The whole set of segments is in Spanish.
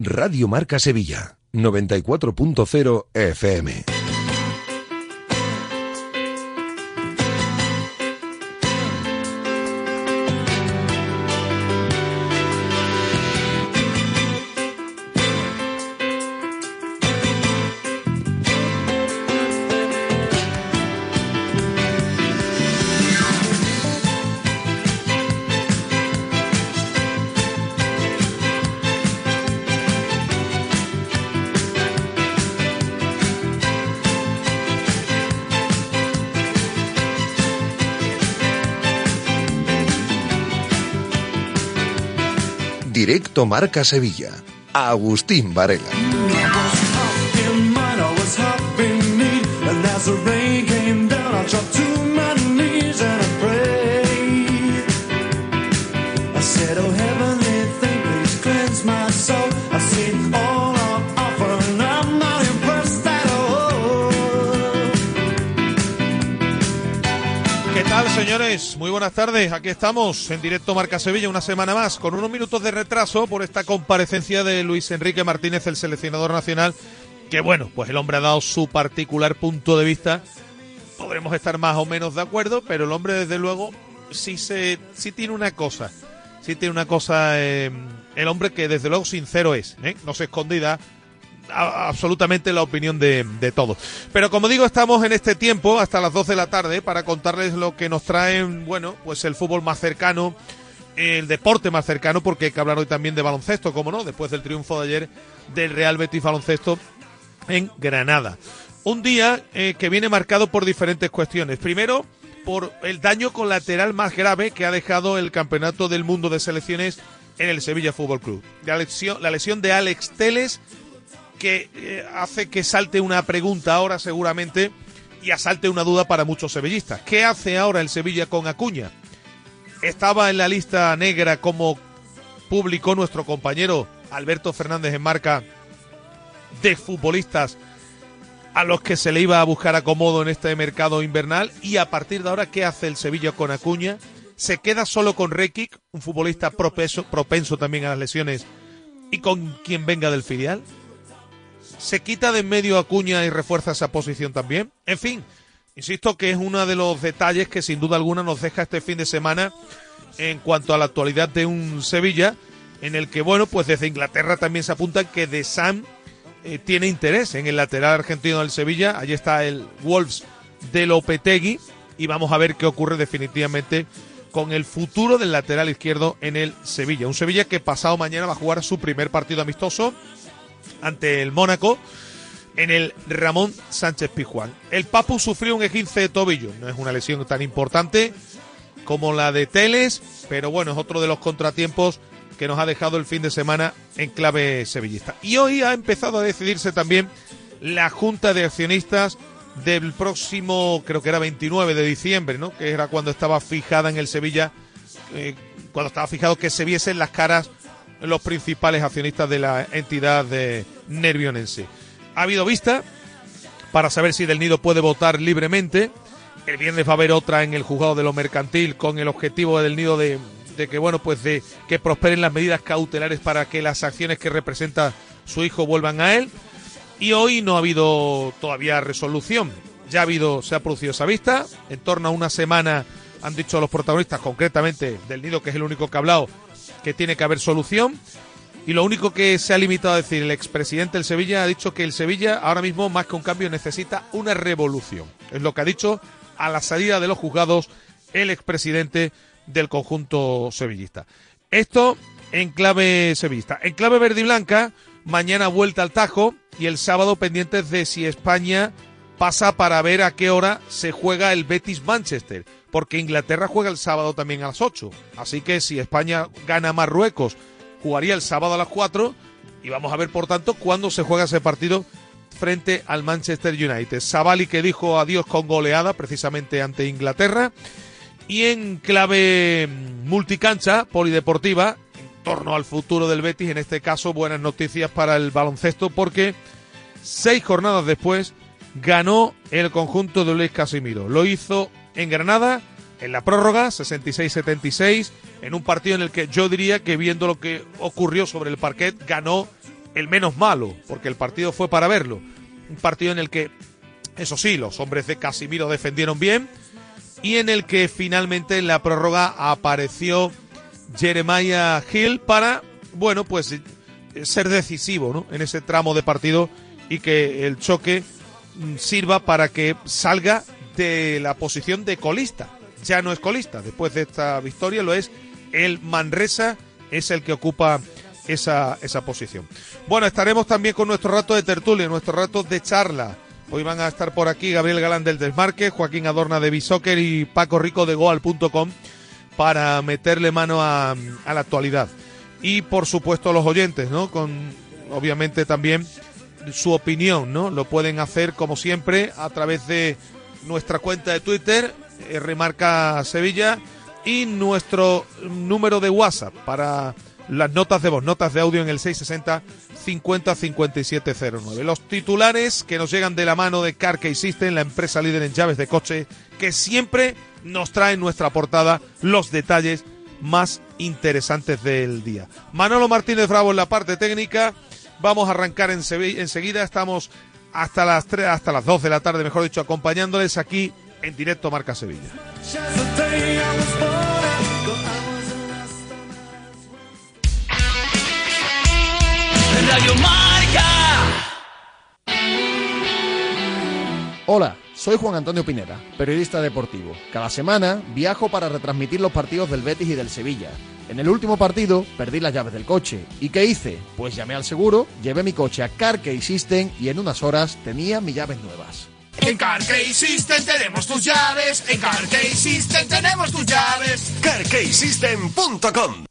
Radio Marca Sevilla, 94.0 FM. Directo Marca Sevilla. Agustín Varela. Buenas tardes. Aquí estamos en directo Marca Sevilla una semana más, con unos minutos de retraso por esta comparecencia de Luis Enrique Martínez, el seleccionador nacional, que bueno, pues el hombre ha dado su particular punto de vista. Podremos estar más o menos de acuerdo, pero el hombre, desde luego, sí, se, sí tiene una cosa. Sí tiene una cosa, eh, el hombre que desde luego sincero es, ¿eh? no se escondida, absolutamente la opinión de, de todos. Pero como digo, estamos en este tiempo hasta las 12 de la tarde para contarles lo que nos traen, bueno, pues el fútbol más cercano, el deporte más cercano, porque hay que hablar hoy también de baloncesto, como no, después del triunfo de ayer del Real Betis Baloncesto en Granada. Un día eh, que viene marcado por diferentes cuestiones. Primero, por el daño colateral más grave que ha dejado el Campeonato del Mundo de Selecciones en el Sevilla Fútbol Club. La lesión, la lesión de Alex Teles, que eh, hace que salte una pregunta ahora seguramente y asalte una duda para muchos sevillistas. ¿Qué hace ahora el Sevilla con Acuña? Estaba en la lista negra como publicó nuestro compañero Alberto Fernández en marca de futbolistas a los que se le iba a buscar acomodo en este mercado invernal y a partir de ahora qué hace el Sevilla con Acuña se queda solo con Rekic un futbolista propenso, propenso también a las lesiones y con quien venga del filial se quita de en medio a Acuña y refuerza esa posición también. En fin, insisto que es uno de los detalles que sin duda alguna nos deja este fin de semana en cuanto a la actualidad de un Sevilla, en el que, bueno, pues desde Inglaterra también se apunta que De Sam eh, tiene interés en el lateral argentino del Sevilla. Allí está el Wolves de Lopetegui y vamos a ver qué ocurre definitivamente con el futuro del lateral izquierdo en el Sevilla. Un Sevilla que pasado mañana va a jugar su primer partido amistoso ante el Mónaco en el Ramón Sánchez Pizjuán. El Papu sufrió un esguince de tobillo, no es una lesión tan importante como la de Teles, pero bueno, es otro de los contratiempos que nos ha dejado el fin de semana en clave sevillista. Y hoy ha empezado a decidirse también la Junta de Accionistas del próximo, creo que era 29 de diciembre, ¿no? Que era cuando estaba fijada en el Sevilla, eh, cuando estaba fijado que se viesen las caras los principales accionistas de la entidad de Nervionense. Ha habido vista para saber si Del Nido puede votar libremente. El viernes va a haber otra en el juzgado de lo mercantil con el objetivo del Nido de, de que bueno pues de que prosperen las medidas cautelares para que las acciones que representa su hijo vuelvan a él. Y hoy no ha habido todavía resolución. Ya ha habido, se ha producido esa vista. En torno a una semana han dicho los protagonistas, concretamente del Nido, que es el único que ha hablado, que tiene que haber solución. Y lo único que se ha limitado a decir el expresidente del Sevilla ha dicho que el Sevilla ahora mismo, más que un cambio, necesita una revolución. Es lo que ha dicho a la salida de los juzgados el expresidente del conjunto sevillista. Esto en clave sevillista. En clave verde y blanca, mañana vuelta al Tajo y el sábado pendientes de si España pasa para ver a qué hora se juega el Betis Manchester, porque Inglaterra juega el sábado también a las 8. Así que si España gana Marruecos, jugaría el sábado a las 4 y vamos a ver por tanto cuándo se juega ese partido frente al Manchester United. Savali que dijo adiós con goleada precisamente ante Inglaterra y en clave multicancha polideportiva en torno al futuro del Betis, en este caso buenas noticias para el baloncesto porque seis jornadas después ganó el conjunto de Luis Casimiro. Lo hizo en Granada en la prórroga 66-76 en un partido en el que yo diría que viendo lo que ocurrió sobre el parquet ganó el menos malo, porque el partido fue para verlo. Un partido en el que, eso sí, los hombres de Casimiro defendieron bien y en el que finalmente en la prórroga apareció Jeremiah Hill para, bueno, pues ser decisivo ¿no? en ese tramo de partido y que el choque sirva para que salga de la posición de colista. Ya no es colista, después de esta victoria lo es el Manresa, es el que ocupa esa, esa posición. Bueno, estaremos también con nuestro rato de tertulia, nuestro rato de charla. Hoy van a estar por aquí Gabriel Galán del Desmarque, Joaquín Adorna de Bisoccer y Paco Rico de Goal.com para meterle mano a, a la actualidad. Y por supuesto los oyentes, ¿no? Con obviamente también su opinión, ¿no? Lo pueden hacer como siempre a través de nuestra cuenta de Twitter, eh, Remarca Sevilla, y nuestro número de WhatsApp para las notas de voz, notas de audio en el 660 50 5709. Los titulares que nos llegan de la mano de Carkey System, la empresa líder en llaves de coche, que siempre nos trae en nuestra portada los detalles más interesantes del día. Manolo Martínez Bravo en la parte técnica. Vamos a arrancar en enseguida. Estamos hasta las 3, hasta las 2 de la tarde, mejor dicho, acompañándoles aquí en directo Marca Sevilla. Radio Marca. Hola, soy Juan Antonio Pineda, periodista deportivo. Cada semana viajo para retransmitir los partidos del Betis y del Sevilla. En el último partido perdí las llaves del coche. ¿Y qué hice? Pues llamé al seguro, llevé mi coche a Carkey System y en unas horas tenía mis llaves nuevas. En Carkey System tenemos tus llaves. En Carkey System tenemos tus llaves. CarkeySystem.com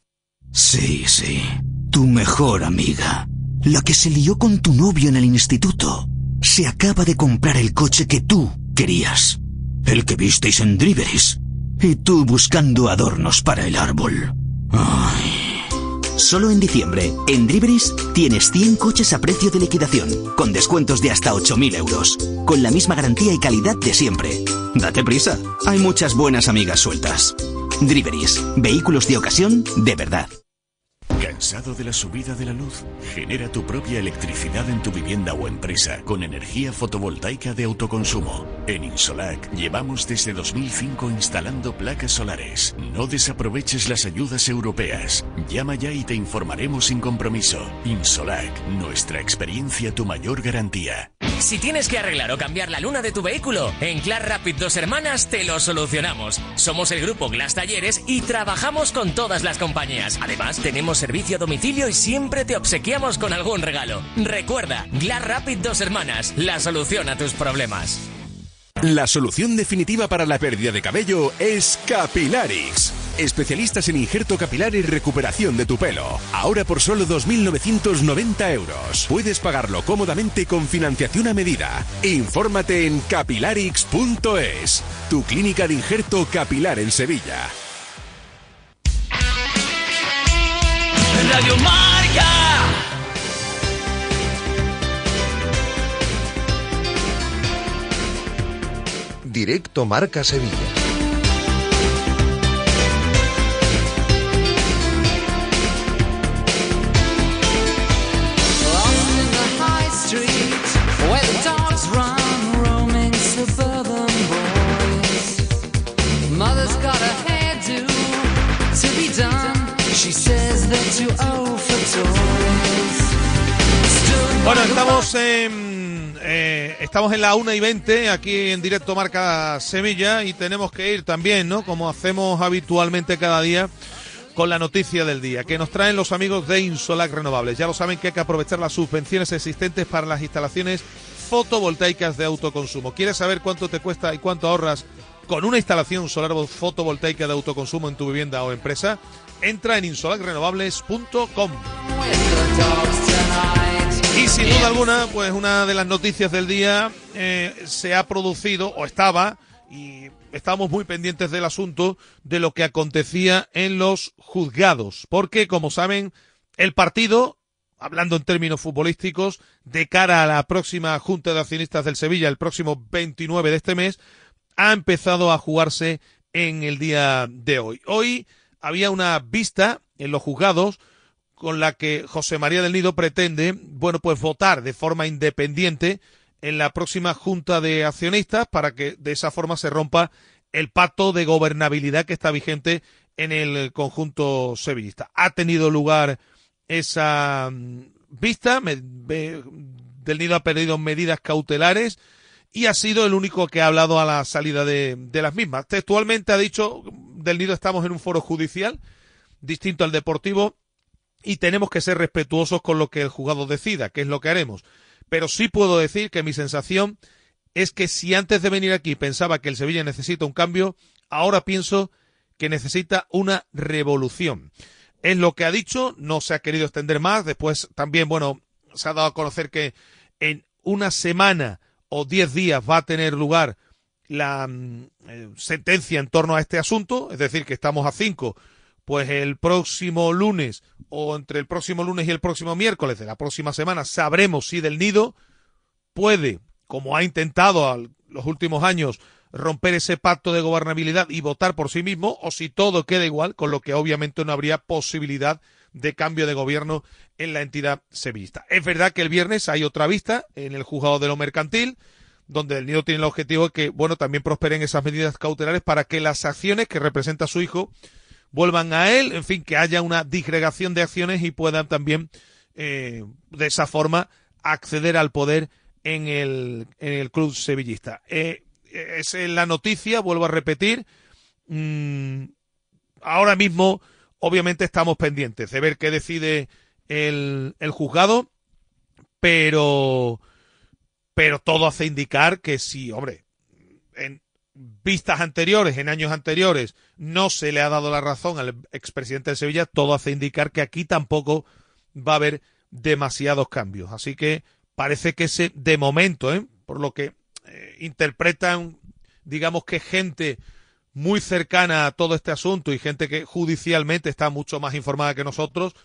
Sí, sí. Tu mejor amiga. La que se lió con tu novio en el instituto. Se acaba de comprar el coche que tú querías. El que visteis en Driveris. Y tú buscando adornos para el árbol. Solo en diciembre, en Driveris, tienes 100 coches a precio de liquidación, con descuentos de hasta 8.000 euros, con la misma garantía y calidad de siempre. Date prisa, hay muchas buenas amigas sueltas. Driveris, vehículos de ocasión de verdad. ¿Cansado de la subida de la luz? Genera tu propia electricidad en tu vivienda o empresa con energía fotovoltaica de autoconsumo. En Insolac llevamos desde 2005 instalando placas solares. No desaproveches las ayudas europeas. Llama ya y te informaremos sin compromiso. Insolac, nuestra experiencia tu mayor garantía. Si tienes que arreglar o cambiar la luna de tu vehículo, en Glass Rapid Dos Hermanas te lo solucionamos. Somos el grupo Glass Talleres y trabajamos con todas las compañías. Además, tenemos servicio a domicilio y siempre te obsequiamos con algún regalo. Recuerda, Glass Rapid Dos Hermanas, la solución a tus problemas. La solución definitiva para la pérdida de cabello es Capilarix. Especialistas en injerto capilar y recuperación de tu pelo. Ahora por solo 2.990 euros. Puedes pagarlo cómodamente con financiación a medida. Infórmate en capilarix.es, tu clínica de injerto capilar en Sevilla. Radio Marca. Directo Marca Sevilla. Lost in the high street where the dogs run, roaming suburban boys. Mother's got a hairdo to be done. She says Bueno, by the estamos en, eh, estamos en la 1 y 20 aquí en directo Marca Sevilla y tenemos que ir también, ¿no? Como hacemos habitualmente cada día con la noticia del día que nos traen los amigos de Insolac Renovables. Ya lo saben que hay que aprovechar las subvenciones existentes para las instalaciones fotovoltaicas de autoconsumo. ¿Quieres saber cuánto te cuesta y cuánto ahorras con una instalación solar fotovoltaica de autoconsumo en tu vivienda o empresa? Entra en insolacrenovables.com. Y sin duda alguna, pues una de las noticias del día eh, se ha producido o estaba y estamos muy pendientes del asunto de lo que acontecía en los juzgados, porque como saben, el partido, hablando en términos futbolísticos, de cara a la próxima Junta de Accionistas del Sevilla, el próximo 29 de este mes, ha empezado a jugarse en el día de hoy. Hoy había una vista en los juzgados con la que José María del Nido pretende, bueno, pues votar de forma independiente en la próxima Junta de Accionistas para que de esa forma se rompa el pacto de gobernabilidad que está vigente en el conjunto sevillista. Ha tenido lugar esa mm, vista, me- del Nido ha perdido medidas cautelares y ha sido el único que ha hablado a la salida de, las mismas. Textualmente ha dicho, del Nido estamos en un foro judicial distinto al deportivo y tenemos que ser respetuosos con lo que el jugador decida, que es lo que haremos. Pero sí puedo decir que mi sensación es que si antes de venir aquí pensaba que el Sevilla necesita un cambio, ahora pienso que necesita una revolución. Es lo que ha dicho, no se ha querido extender más. Después también, bueno, se ha dado a conocer que en una semana o diez días va a tener lugar la mm, eh, sentencia en torno a este asunto, es decir, que estamos a cinco, pues el próximo lunes o entre el próximo lunes y el próximo miércoles de la próxima semana sabremos si del nido puede, como ha intentado a los últimos años, romper ese pacto de gobernabilidad y votar por sí mismo, o si todo queda igual, con lo que obviamente no habría posibilidad de cambio de gobierno en la entidad sevillista. Es verdad que el viernes hay otra vista en el juzgado de lo mercantil, donde el nido tiene el objetivo de que, bueno, también prosperen esas medidas cautelares para que las acciones que representa su hijo vuelvan a él, en fin, que haya una disgregación de acciones y puedan también, eh, de esa forma, acceder al poder en el, en el club sevillista. Eh, es la noticia, vuelvo a repetir. Mm, ahora mismo, obviamente, estamos pendientes de ver qué decide el, el juzgado, pero, pero todo hace indicar que sí, hombre, en vistas anteriores, en años anteriores, no se le ha dado la razón al expresidente de Sevilla, todo hace indicar que aquí tampoco va a haber demasiados cambios. Así que parece que ese, de momento, ¿eh? por lo que eh, interpretan, digamos que gente muy cercana a todo este asunto y gente que judicialmente está mucho más informada que nosotros,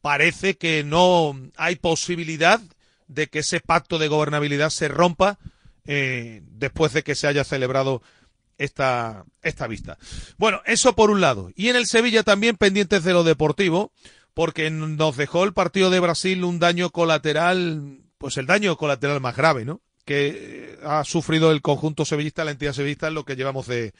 parece que no hay posibilidad de que ese pacto de gobernabilidad se rompa eh, después de que se haya celebrado esta, esta vista. Bueno, eso por un lado. Y en el Sevilla también pendientes de lo deportivo, porque nos dejó el partido de Brasil un daño colateral, pues el daño colateral más grave, ¿no? Que ha sufrido el conjunto sevillista, la entidad sevillista, en lo que llevamos de,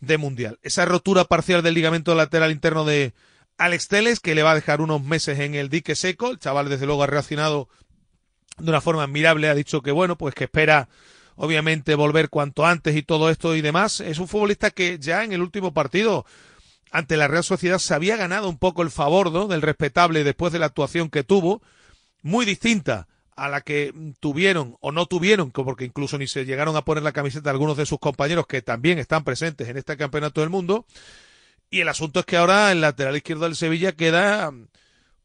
de mundial. Esa rotura parcial del ligamento lateral interno de Alex Teles, que le va a dejar unos meses en el dique seco. El chaval, desde luego, ha reaccionado de una forma admirable. Ha dicho que, bueno, pues que espera obviamente volver cuanto antes y todo esto y demás. Es un futbolista que ya en el último partido ante la Real Sociedad se había ganado un poco el favor ¿no? del respetable después de la actuación que tuvo, muy distinta a la que tuvieron o no tuvieron, porque incluso ni se llegaron a poner la camiseta algunos de sus compañeros que también están presentes en este campeonato del mundo. Y el asunto es que ahora el lateral izquierdo del Sevilla queda,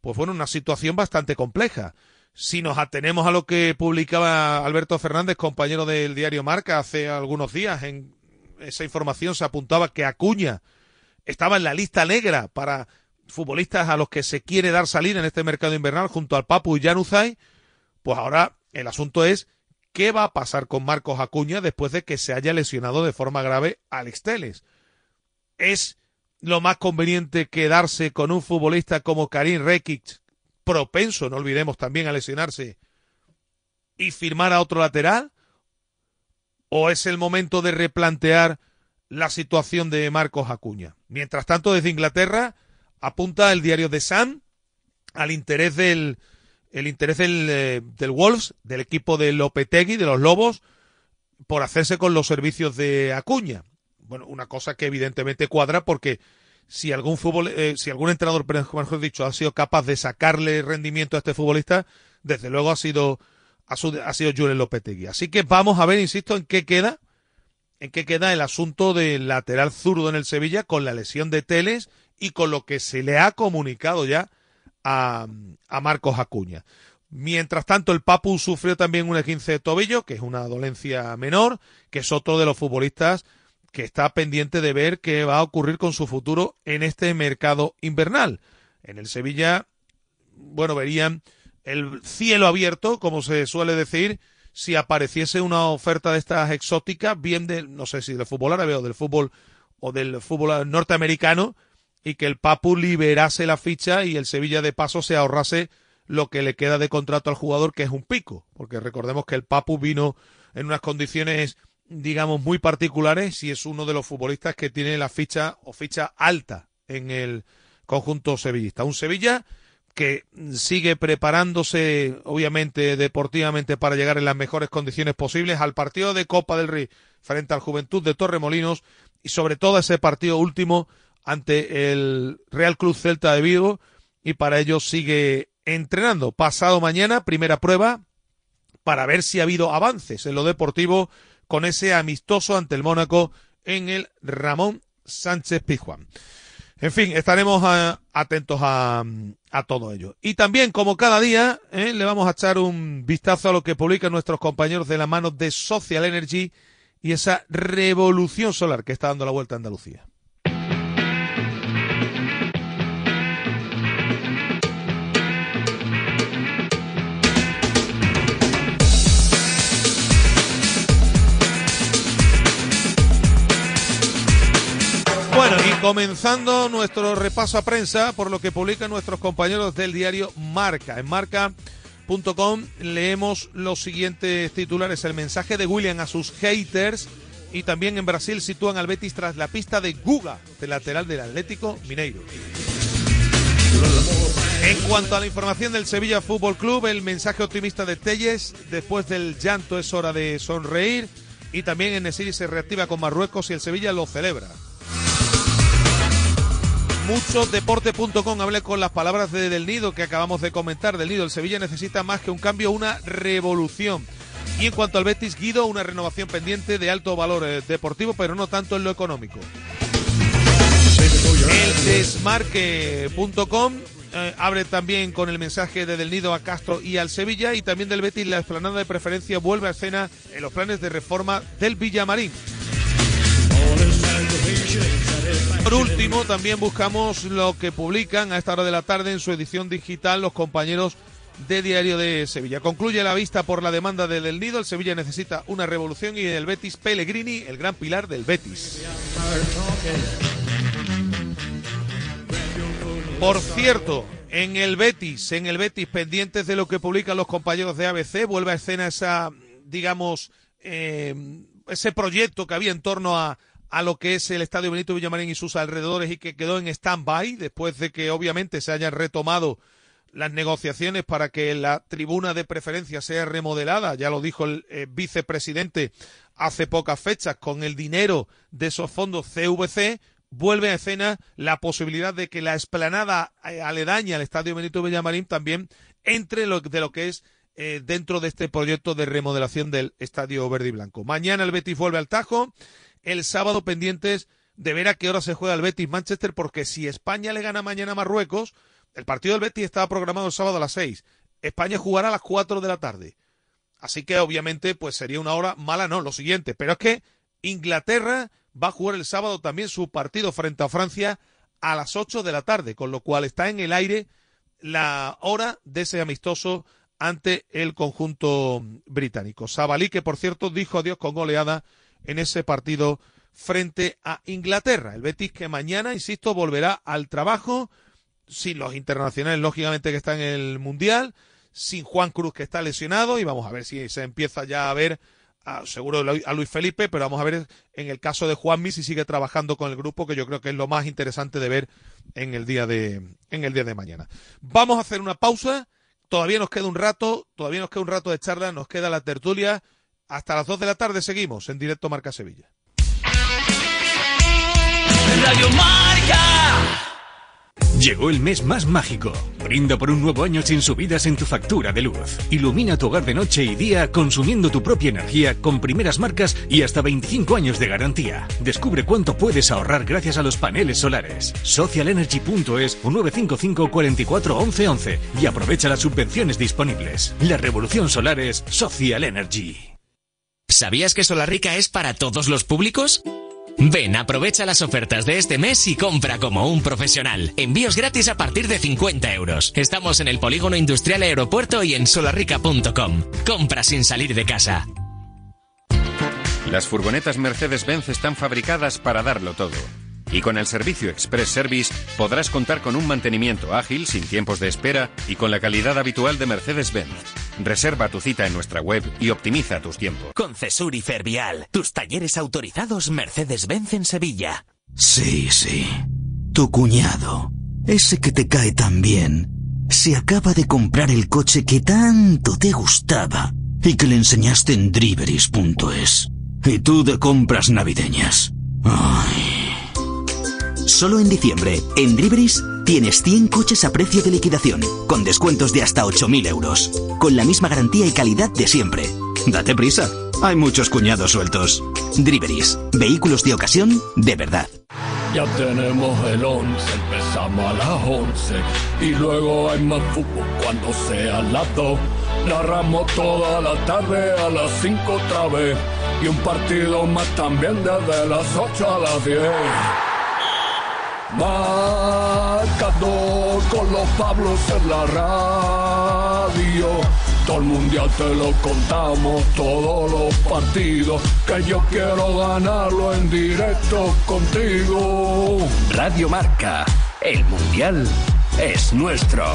pues bueno, una situación bastante compleja si nos atenemos a lo que publicaba Alberto Fernández, compañero del diario Marca, hace algunos días, en esa información se apuntaba que Acuña estaba en la lista negra para futbolistas a los que se quiere dar salir en este mercado invernal junto al Papu y Januzaj, pues ahora el asunto es qué va a pasar con Marcos Acuña después de que se haya lesionado de forma grave Alex Teles. ¿Es lo más conveniente quedarse con un futbolista como Karim Rekic, propenso, no olvidemos también a lesionarse, y firmar a otro lateral? ¿O es el momento de replantear la situación de Marcos Acuña? Mientras tanto, desde Inglaterra apunta el diario The Sun al interés del el interés del, eh, del Wolves, del equipo de Lopetegui, de los Lobos, por hacerse con los servicios de Acuña. Bueno, una cosa que evidentemente cuadra porque si algún fútbol, eh, si algún entrenador, mejor dicho, ha sido capaz de sacarle rendimiento a este futbolista, desde luego ha sido ha, ha sido Julen Lopetegui. Así que vamos a ver, insisto, en qué queda, en qué queda el asunto del lateral zurdo en el Sevilla con la lesión de Teles y con lo que se le ha comunicado ya a, a Marcos Acuña. Mientras tanto, el Papu sufrió también un esguince de tobillo, que es una dolencia menor, que es otro de los futbolistas que está pendiente de ver qué va a ocurrir con su futuro en este mercado invernal. En el Sevilla, bueno, verían el cielo abierto, como se suele decir, si apareciese una oferta de estas exóticas, bien de, no sé si del fútbol árabe o del fútbol o del fútbol norteamericano, y que el Papu liberase la ficha y el Sevilla de paso se ahorrase lo que le queda de contrato al jugador, que es un pico, porque recordemos que el Papu vino en unas condiciones, digamos, muy particulares y es uno de los futbolistas que tiene la ficha o ficha alta en el conjunto sevillista. Un Sevilla que sigue preparándose, obviamente, deportivamente para llegar en las mejores condiciones posibles al partido de Copa del Rey frente al Juventud de Torremolinos y sobre todo ese partido último ante el Real Club Celta de Vigo y para ello sigue entrenando. Pasado mañana, primera prueba para ver si ha habido avances en lo deportivo con ese amistoso ante el Mónaco en el Ramón Sánchez Pizjuán. En fin, estaremos eh, atentos a, a, todo ello. Y también, como cada día, eh, le vamos a echar un vistazo a lo que publican nuestros compañeros de la mano de Social Energy y esa revolución solar que está dando la vuelta a Andalucía. Bueno, y comenzando nuestro repaso a prensa por lo que publican nuestros compañeros del diario Marca. En marca.com leemos los siguientes titulares. El mensaje de William a sus haters y también en Brasil sitúan al Betis tras la pista de Guga, del lateral del Atlético Mineiro. En cuanto a la información del Sevilla Fútbol Club, el mensaje optimista de Telles, después del llanto es hora de sonreír y también en Nesiri se reactiva con Marruecos y el Sevilla lo celebra. Mucho deporte.com hablé con las palabras de Del Nido que acabamos de comentar. Del Nido, el Sevilla necesita más que un cambio, una revolución. Y en cuanto al Betis, Guido, una renovación pendiente de alto valor eh, deportivo, pero no tanto en lo económico. El desmarque.com eh, abre también con el mensaje de Del Nido a Castro y al Sevilla y también del Betis la explanada de preferencia vuelve a escena en los planes de reforma del Villamarín. Por último, también buscamos lo que publican a esta hora de la tarde en su edición digital los compañeros de Diario de Sevilla. Concluye la vista por la demanda de Del Nido. El Sevilla necesita una revolución y el Betis Pellegrini, el gran pilar del Betis. Por cierto, en el Betis, en el Betis, pendientes de lo que publican los compañeros de ABC, vuelve a escena esa, digamos, eh, ese proyecto que había en torno a, a lo que es el Estadio Benito Villamarín y sus alrededores y que quedó en stand-by después de que obviamente se hayan retomado las negociaciones para que la tribuna de preferencia sea remodelada, ya lo dijo el eh, vicepresidente hace pocas fechas, con el dinero de esos fondos CVC, vuelve a escena la posibilidad de que la esplanada eh, aledaña al Estadio Benito Villamarín también entre lo, de lo que es eh, dentro de este proyecto de remodelación del Estadio Verde y Blanco. Mañana el Betis vuelve al Tajo el sábado pendientes de ver a qué hora se juega el Betis Manchester, porque si España le gana mañana a Marruecos, el partido del Betis estaba programado el sábado a las seis. España jugará a las cuatro de la tarde. Así que obviamente pues sería una hora mala, no, lo siguiente. Pero es que Inglaterra va a jugar el sábado también su partido frente a Francia a las ocho de la tarde, con lo cual está en el aire la hora de ese amistoso ante el conjunto británico. Sabalí, que por cierto dijo adiós con goleada en ese partido frente a Inglaterra. El Betis que mañana, insisto, volverá al trabajo sin los internacionales, lógicamente, que están en el Mundial, sin Juan Cruz, que está lesionado, y vamos a ver si se empieza ya a ver, seguro a Luis Felipe, pero vamos a ver en el caso de Juanmi si sigue trabajando con el grupo, que yo creo que es lo más interesante de ver en el día de, en el día de mañana. Vamos a hacer una pausa, todavía nos queda un rato, todavía nos queda un rato de charla, nos queda la tertulia, hasta las 2 de la tarde seguimos en directo Marca Sevilla. Radio Marca. Llegó el mes más mágico. Brinda por un nuevo año sin subidas en tu factura de luz. Ilumina tu hogar de noche y día consumiendo tu propia energía con primeras marcas y hasta 25 años de garantía. Descubre cuánto puedes ahorrar gracias a los paneles solares. Socialenergy.es o 955 44 11 11 y aprovecha las subvenciones disponibles. La revolución solar es Social Energy. ¿Sabías que Solarrica es para todos los públicos? Ven, aprovecha las ofertas de este mes y compra como un profesional. Envíos gratis a partir de 50 euros. Estamos en el Polígono Industrial Aeropuerto y en solarrica.com. Compra sin salir de casa. Las furgonetas Mercedes-Benz están fabricadas para darlo todo. Y con el servicio Express Service podrás contar con un mantenimiento ágil, sin tiempos de espera y con la calidad habitual de Mercedes-Benz. Reserva tu cita en nuestra web y optimiza tus tiempos. Con Cesur y Fervial, tus talleres autorizados Mercedes-Benz en Sevilla. Sí, sí. Tu cuñado, ese que te cae tan bien, se acaba de comprar el coche que tanto te gustaba y que le enseñaste en driveris.es. Y tú de compras navideñas. Ay. Solo en diciembre, en Driveris, tienes 100 coches a precio de liquidación, con descuentos de hasta 8.000 euros, con la misma garantía y calidad de siempre. Date prisa, hay muchos cuñados sueltos. Driveris, vehículos de ocasión de verdad. Ya tenemos el 11, empezamos a las 11 y luego hay más fútbol cuando sea las 2. Narramos toda la tarde a las 5 otra vez y un partido más también desde las 8 a las 10. Marcador con los Pablos en la radio. Todo el mundial te lo contamos, todos los partidos. Que yo quiero ganarlo en directo contigo. Radio Marca, el mundial es nuestro.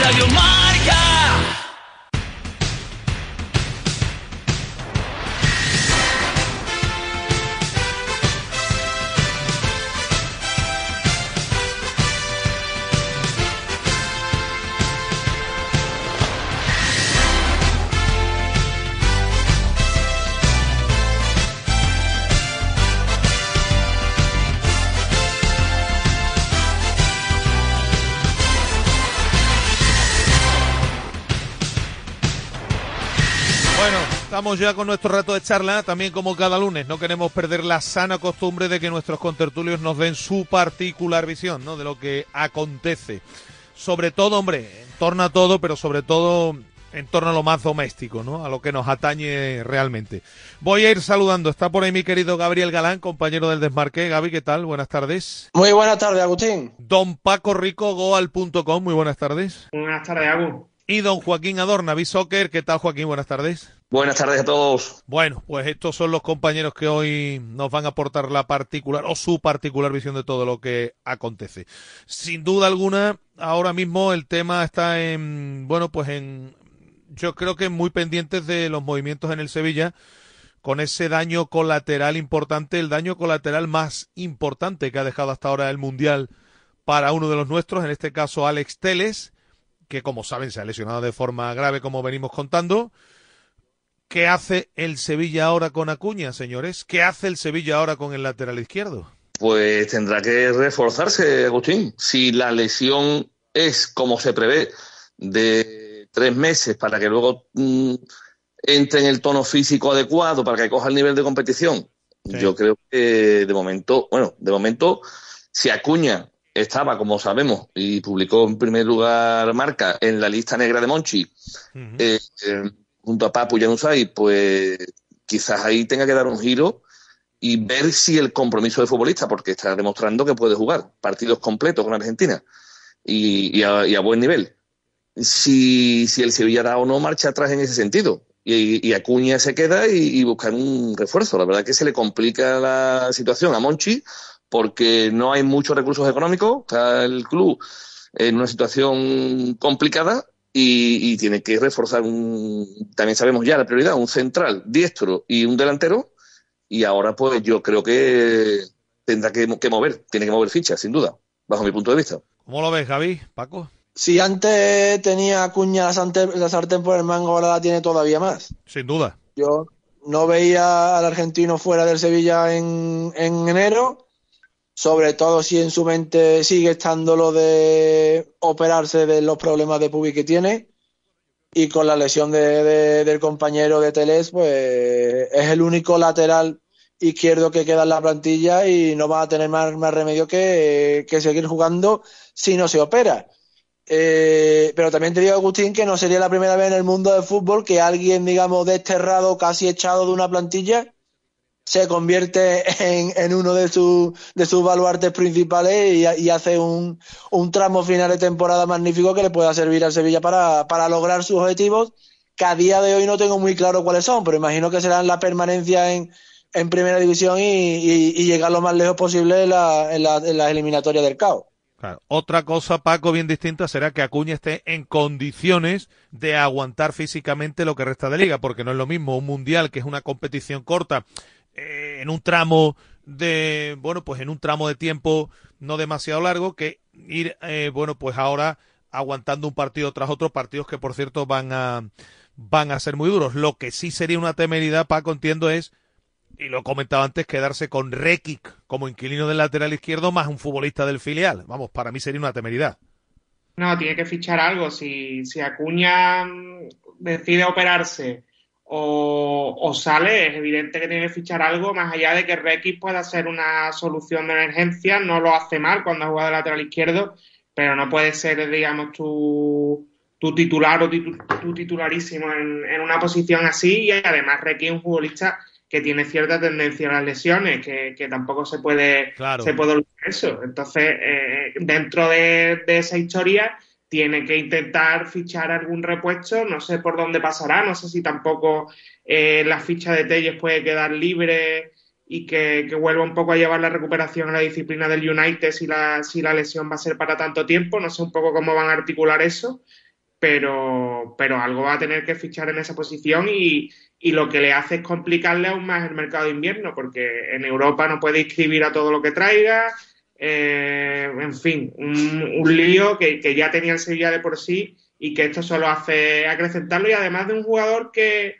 Radio Marca. Estamos ya con nuestro rato de charla, también como cada lunes. No queremos perder la sana costumbre de que nuestros contertulios nos den su particular visión, ¿no? De lo que acontece. Sobre todo, hombre, en torno a todo, pero sobre todo en torno a lo más doméstico, ¿no? A lo que nos atañe realmente. Voy a ir saludando. Está por ahí mi querido Gabriel Galán, compañero del Desmarque. Gaby, ¿qué tal? Buenas tardes. Muy buenas tardes, Agustín. Don Paco Rico, goal.com. Muy buenas tardes. Buenas tardes, Agus. Y don Joaquín Adorna, Soccer. ¿Qué tal, Joaquín? Buenas tardes. Buenas tardes a todos. Bueno, pues estos son los compañeros que hoy nos van a aportar la particular o su particular visión de todo lo que acontece. Sin duda alguna, ahora mismo el tema está en, bueno, pues en, yo creo que muy pendientes de los movimientos en el Sevilla con ese daño colateral importante, el daño colateral más importante que ha dejado hasta ahora el Mundial para uno de los nuestros, en este caso Alex Teles, que como saben se ha lesionado de forma grave como venimos contando. ¿Qué hace el Sevilla ahora con Acuña, señores? ¿Qué hace el Sevilla ahora con el lateral izquierdo? Pues tendrá que reforzarse, Agustín. Si la lesión es como se prevé, de tres meses para que luego mm, entre en el tono físico adecuado, para que coja el nivel de competición, Sí. yo creo que de momento, bueno, de momento, si Acuña estaba, como sabemos, y publicó en primer lugar marca en la lista negra de Monchi, eh, eh, junto a Papu y Januzaj, pues quizás ahí tenga que dar un giro y ver si el compromiso de futbolista, porque está demostrando que puede jugar partidos completos con Argentina y, a, buen nivel. Si, si el Sevilla da o no marcha atrás en ese sentido. Y, Acuña se queda y, y buscar un refuerzo. La verdad que se le complica la situación a Monchi porque no hay muchos recursos económicos. Está el club en una situación complicada y, y tiene que reforzar un, también sabemos ya la prioridad, un central diestro y un delantero. Y ahora pues yo creo que tendrá que, que mover, tiene que mover fichas, sin duda, bajo mi punto de vista. ¿Cómo lo ves, Javi? Paco. Si antes tenía Acuña la sartén, la sartén por el mango, ahora la tiene todavía más. Sin duda. Yo no veía al argentino fuera del Sevilla en, en enero, sobre todo si en su mente sigue estando lo de operarse de los problemas de pubis que tiene. Y con la lesión de, de- del compañero de Teles, pues es el único lateral izquierdo que queda en la plantilla y no va a tener más, remedio que, que seguir jugando si no se opera. Eh, pero también te digo, Agustín, que no sería la primera vez en el mundo del fútbol que alguien, digamos, desterrado, casi echado de una plantilla, se convierte en, en uno de, sus de sus baluartes principales y, hace un, un tramo final de temporada magnífico que le pueda servir al Sevilla para, lograr sus objetivos, que a día de hoy no tengo muy claro cuáles son, pero imagino que serán la permanencia en, en primera división y, llegar lo más lejos posible en la, en la, en las eliminatorias del CAO. Claro. Otra cosa, Paco, bien distinta será que Acuña esté en condiciones de aguantar físicamente lo que resta de liga, porque no es lo mismo un mundial que es una competición corta eh, en un tramo de, bueno, pues en un tramo de tiempo no demasiado largo que ir, eh, bueno, pues ahora aguantando un partido tras otro, partidos que por cierto van a van a ser muy duros. Lo que sí sería una temeridad, Paco, entiendo, es y lo comentaba antes, quedarse con Rekic como inquilino del lateral izquierdo más un futbolista del filial. Vamos, para mí sería una temeridad. No, tiene que fichar algo. Si, si Acuña decide operarse o, o sale, es evidente que tiene que fichar algo, más allá de que Requis pueda ser una solución de emergencia, no lo hace mal cuando ha jugado de lateral izquierdo, pero no puede ser, digamos, tu, tu titular o tu titularísimo en, en una posición así y además Requis es un futbolista que tiene cierta tendencia a las lesiones, que, que tampoco se puede, Claro. se puede olvidar eso. Entonces, eh, dentro de, de esa historia, tiene que intentar fichar algún repuesto, no sé por dónde pasará, no sé si tampoco eh, la ficha de Telles puede quedar libre y que, vuelva un poco a llevar la recuperación a la disciplina del United si la, si la lesión va a ser para tanto tiempo, no sé un poco cómo van a articular eso, pero, pero algo va a tener que fichar en esa posición y, y lo que le hace es complicarle aún más el mercado de invierno, porque en Europa no puede inscribir a todo lo que traiga, eh, en fin, un, un lío que, que ya tenía el Sevilla de por sí y que esto solo hace acrecentarlo y además de un jugador que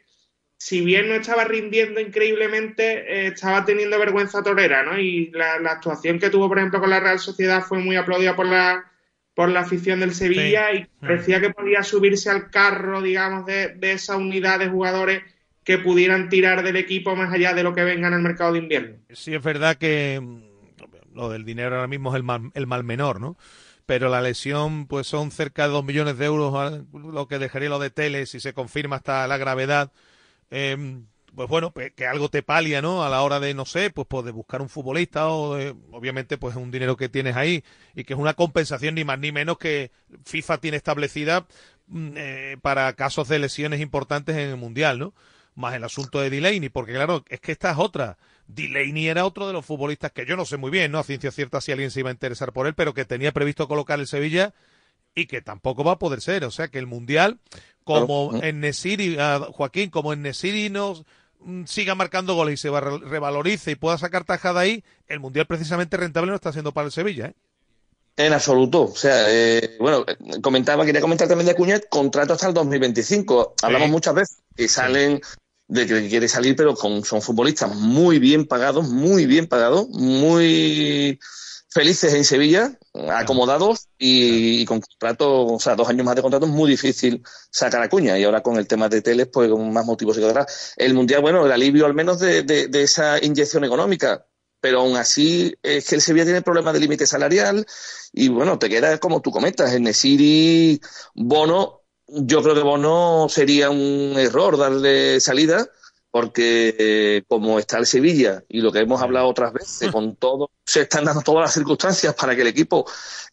si bien no estaba rindiendo increíblemente, eh, estaba teniendo vergüenza torera, ¿no? Y la, la actuación que tuvo, por ejemplo, con la Real Sociedad fue muy aplaudida por la, por la afición del Sevilla y parecía que podía subirse al carro, digamos, de, de esa unidad de jugadores que pudieran tirar del equipo más allá de lo que venga en el mercado de invierno. Sí, es verdad que lo del dinero ahora mismo es el mal, el mal menor, ¿no? Pero la lesión, pues son cerca de dos millones de euros, lo que dejaría lo de Tele, si se confirma hasta la gravedad. Eh, pues bueno, pues que algo te palia, ¿no? A la hora de, no sé, pues, pues de buscar un futbolista o de- obviamente pues es un dinero que tienes ahí y que es una compensación ni más ni menos que FIFA tiene establecida mm, eh, para casos de lesiones importantes en el Mundial, ¿no? Más el asunto de Delaney, porque claro, es que esta es otra. Delaney era otro de los futbolistas que yo no sé muy bien, ¿no? A ciencia cierta si alguien se iba a interesar por él, pero que tenía previsto colocar el Sevilla y que tampoco va a poder ser. O sea que el Mundial, como Claro. en Nesiri, ah, Joaquín, como en Nesiri no mm, siga marcando goles y se va- revalorice y pueda sacar tajada ahí, el Mundial precisamente rentable no está siendo para el Sevilla, ¿eh? En absoluto. O sea, eh, bueno, comentaba, quería comentar también de Acuña, contrato hasta el 2025. Hablamos muchas veces que salen de que quiere salir, pero con, son futbolistas muy bien pagados, muy bien pagados, muy felices en Sevilla, acomodados y, con contrato, o sea, dos años más de contrato es muy difícil sacar a Cuña. Y ahora con el tema de Teles, pues con más motivos se quedará. El Mundial, bueno, el alivio al menos de, de- de esa inyección económica. Pero aún así es que el Sevilla tiene problemas de límite salarial y bueno, te queda como tú comentas, en Nesiri, Bono, yo creo que Bono sería un error darle salida porque eh, como está el Sevilla y lo que hemos hablado otras veces, con todo, se están dando todas las circunstancias para que el equipo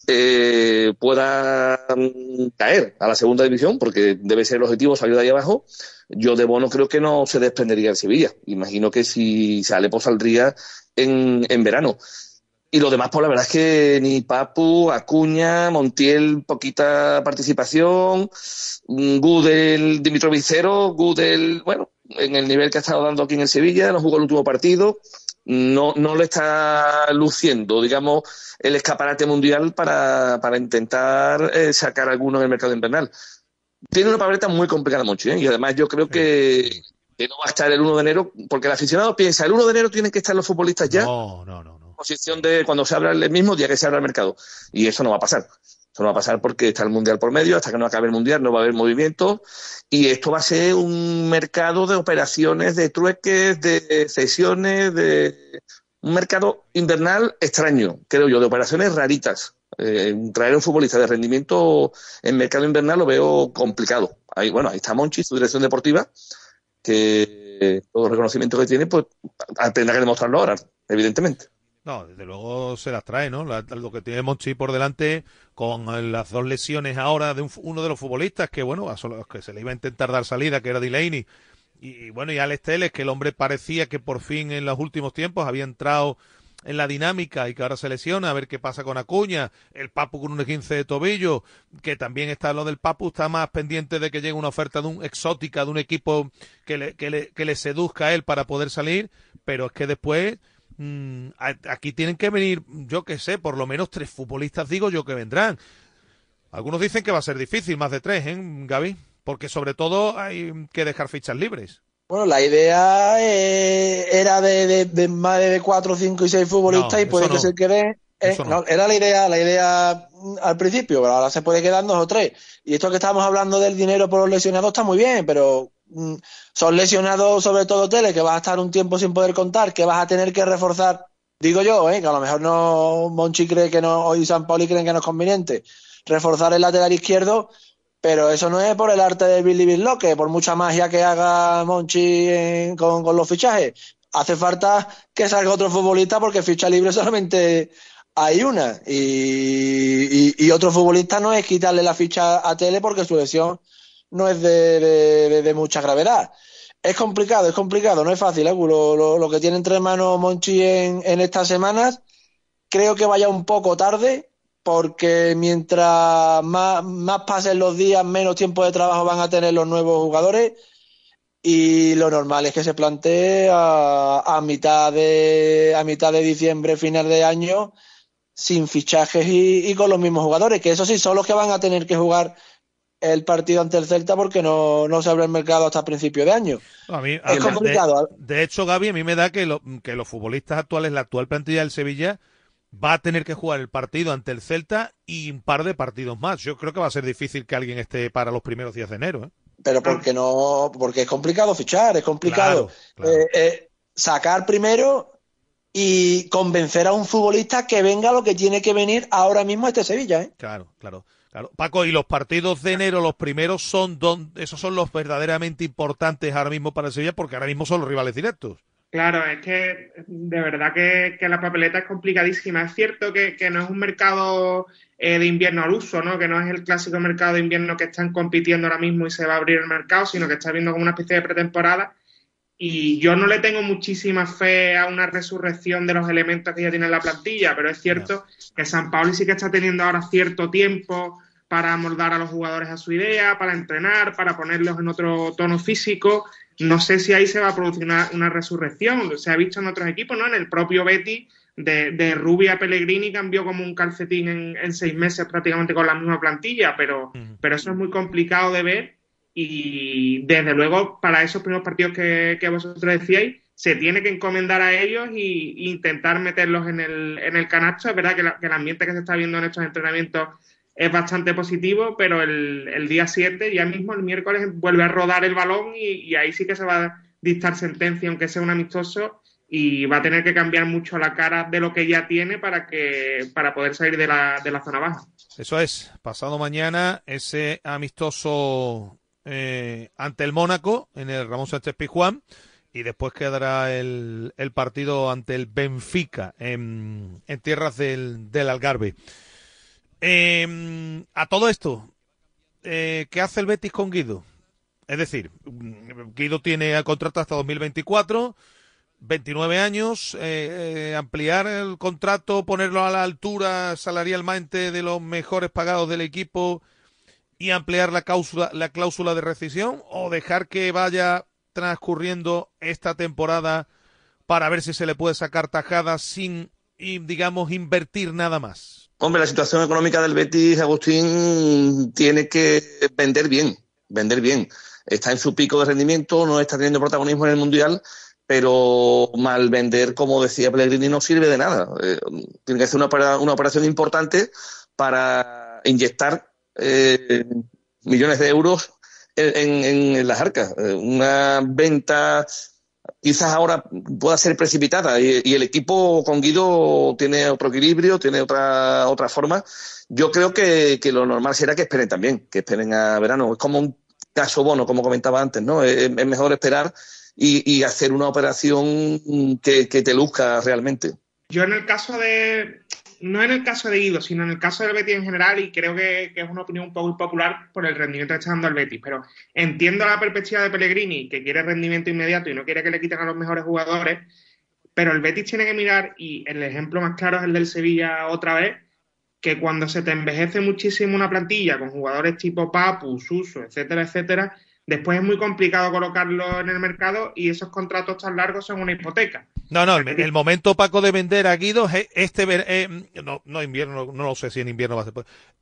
eh, pueda mm, caer a la segunda división, porque debe ser el objetivo salir de ahí abajo. Yo de Bono creo que no se desprendería el Sevilla. Imagino que si sale, pues saldría en, en verano. Y lo demás, pues la verdad es que ni Papu, Acuña, Montiel, poquita participación, mm, Gudel, Dimitrovic cero, Gudel, bueno, en el nivel que ha estado dando aquí en el Sevilla, no jugó el último partido, no, no le está luciendo, digamos, el escaparate mundial para, para intentar eh, sacar alguno en el mercado invernal. Tiene una papeleta muy complicada, Monchi, ¿eh? y además yo creo que, que no va a estar el 1 de enero, porque el aficionado piensa, el 1 de enero tienen que estar los futbolistas ya No, no, no. Posición de cuando se abra el mismo día que se abra el mercado. Y eso no va a pasar. Eso no va a pasar porque está el Mundial por medio, hasta que no acabe el Mundial no va a haber movimiento y esto va a ser un mercado de operaciones, de trueques, de cesiones, de un mercado invernal extraño, creo yo, de operaciones raritas. Eh, traer un futbolista de rendimiento en mercado invernal lo veo complicado. Ahí, bueno, ahí está Monchi, su dirección deportiva, que todo el reconocimiento que tiene, pues tendrá que demostrarlo ahora, evidentemente. No, desde luego se las trae, ¿no? Lo que tiene Monchi por delante con las dos lesiones ahora de un uno de los futbolistas que, bueno, a los que se le iba a intentar dar salida, que era Delaney, y, bueno, y Alex Teles, que el hombre parecía que por fin en los últimos tiempos había entrado en la dinámica y que ahora se lesiona, a ver qué pasa con Acuña, el Papu con un 15 de tobillo, que también está lo del Papu, está más pendiente de que llegue una oferta de un exótica, de un equipo que le, que le, que le seduzca a él para poder salir, pero es que después mm, aquí tienen que venir, yo que sé, por lo menos tres futbolistas, digo yo, que vendrán. Algunos dicen que va a ser difícil, más de tres, ¿eh, Gaby? Porque sobre todo hay que dejar fichas libres. Bueno, la idea eh, era de, más de cuatro, cinco y seis futbolistas y puede que se quede. Eh, era la idea, la idea mm, al principio, pero ahora se puede quedar dos o tres. Y esto que estamos hablando del dinero por los lesionados está muy bien, pero son lesionados sobre todo Tele, que vas a estar un tiempo sin poder contar, que vas a tener que reforzar. Digo yo, eh, que a lo mejor no Monchi cree que no, o San Pauli creen que no es conveniente reforzar el lateral izquierdo, pero eso no es por el arte de Billy Bill que por mucha magia que haga Monchi con, los fichajes. Hace falta que salga otro futbolista porque ficha libre solamente hay una. Y, otro futbolista no es quitarle la ficha a Tele porque su lesión no es de, mucha gravedad. Es complicado, es complicado, no es fácil. ¿eh? Lo, que tiene entre manos Monchi en, en estas semanas, creo que vaya un poco tarde porque mientras más, pasen los días, menos tiempo de trabajo van a tener los nuevos jugadores y lo normal es que se plantee a, mitad de a mitad de diciembre, final de año, sin fichajes y, con los mismos jugadores, que eso sí son los que van a tener que jugar el partido ante el Celta porque no, se abre el mercado hasta principio de año. es complicado. De, hecho, Gaby, a mí me da que, que los futbolistas actuales, la actual plantilla del Sevilla, va a tener que jugar el partido ante el Celta y un par de partidos más. Yo creo que va a ser difícil que alguien esté para los primeros días de enero. ¿eh? Pero porque no, porque es complicado fichar, es complicado eh, eh, sacar primero y convencer a un futbolista que venga lo que tiene que venir ahora mismo a este Sevilla. ¿eh? Claro, claro. Claro. Paco, y los partidos de enero, los primeros son esos son los verdaderamente importantes ahora mismo para el Sevilla, porque ahora mismo son los rivales directos. Claro, es que de verdad que, la papeleta es complicadísima. Es cierto que, no es un mercado eh, de invierno al uso, ¿no? que no es el clásico mercado de invierno que están compitiendo ahora mismo y se va a abrir el mercado, sino que está viendo como una especie de pretemporada. Y yo no le tengo muchísima fe a una resurrección de los elementos que ya tiene la plantilla, pero es cierto que San Pauli sí que está teniendo ahora cierto tiempo para moldar a los jugadores a su idea, para entrenar, para ponerlos en otro tono físico no sé si ahí se va a producir una, resurrección. Se ha visto en otros equipos, ¿no? En el propio Betty, de, de Rubia Pellegrini cambió como un calcetín en, seis meses prácticamente con la misma plantilla, pero, pero eso es muy complicado de ver. Y desde luego, para esos primeros partidos que, vosotros decíais, se tiene que encomendar a ellos e intentar meterlos en el, en el canasto. Es verdad que, que el ambiente que se está viendo en estos entrenamientos es bastante positivo, pero el, el día 7, ya mismo el miércoles, vuelve a rodar el balón y, ahí sí que se va a dictar sentencia, aunque sea un amistoso, y va a tener que cambiar mucho la cara de lo que ya tiene para, que, para poder salir de la, de la zona baja. Eso es, pasado mañana ese amistoso eh, ante el Mónaco en el Ramón Sánchez Pizjuán y después quedará el, el partido ante el Benfica en, en tierras del, del Algarve. Eh, a todo esto, eh, ¿qué hace el Betis con Guido? Es decir, Guido tiene el contrato hasta 2024, 29 años, eh, eh, ampliar el contrato, ponerlo a la altura salarialmente de los mejores pagados del equipo y ampliar la cláusula, la cláusula de rescisión o dejar que vaya transcurriendo esta temporada para ver si se le puede sacar tajadas sin, digamos, invertir nada más. Hombre, la situación económica del Betis, Agustín, tiene que vender bien, vender bien. Está en su pico de rendimiento, no está teniendo protagonismo en el Mundial, pero mal vender, como decía Pellegrini, no sirve de nada. Eh, tiene que hacer una, una, operación importante para inyectar eh, millones de euros en, en las arcas. Eh, una venta quizás ahora pueda ser precipitada y, el equipo con Guido tiene otro equilibrio, tiene otra, otra forma. Yo creo que, lo normal será que esperen también, que esperen a verano. Es como un caso bono, como comentaba antes, ¿no? Es, mejor esperar y, hacer una operación que, te luzca realmente. Yo en el caso de, no en el caso de Guido, sino en el caso del Betis en general, y creo que, que, es una opinión un poco impopular por el rendimiento que está dando el Betis, pero entiendo la perspectiva de Pellegrini, que quiere rendimiento inmediato y no quiere que le quiten a los mejores jugadores, pero el Betis tiene que mirar, y el ejemplo más claro es el del Sevilla otra vez, que cuando se te envejece muchísimo una plantilla con jugadores tipo Papu, Suso, etcétera, etcétera, después es muy complicado colocarlo en el mercado y esos contratos tan largos son una hipoteca. No, no, el, el momento Paco de vender a Guido es este eh, no, no invierno, no lo sé si en invierno va a ser.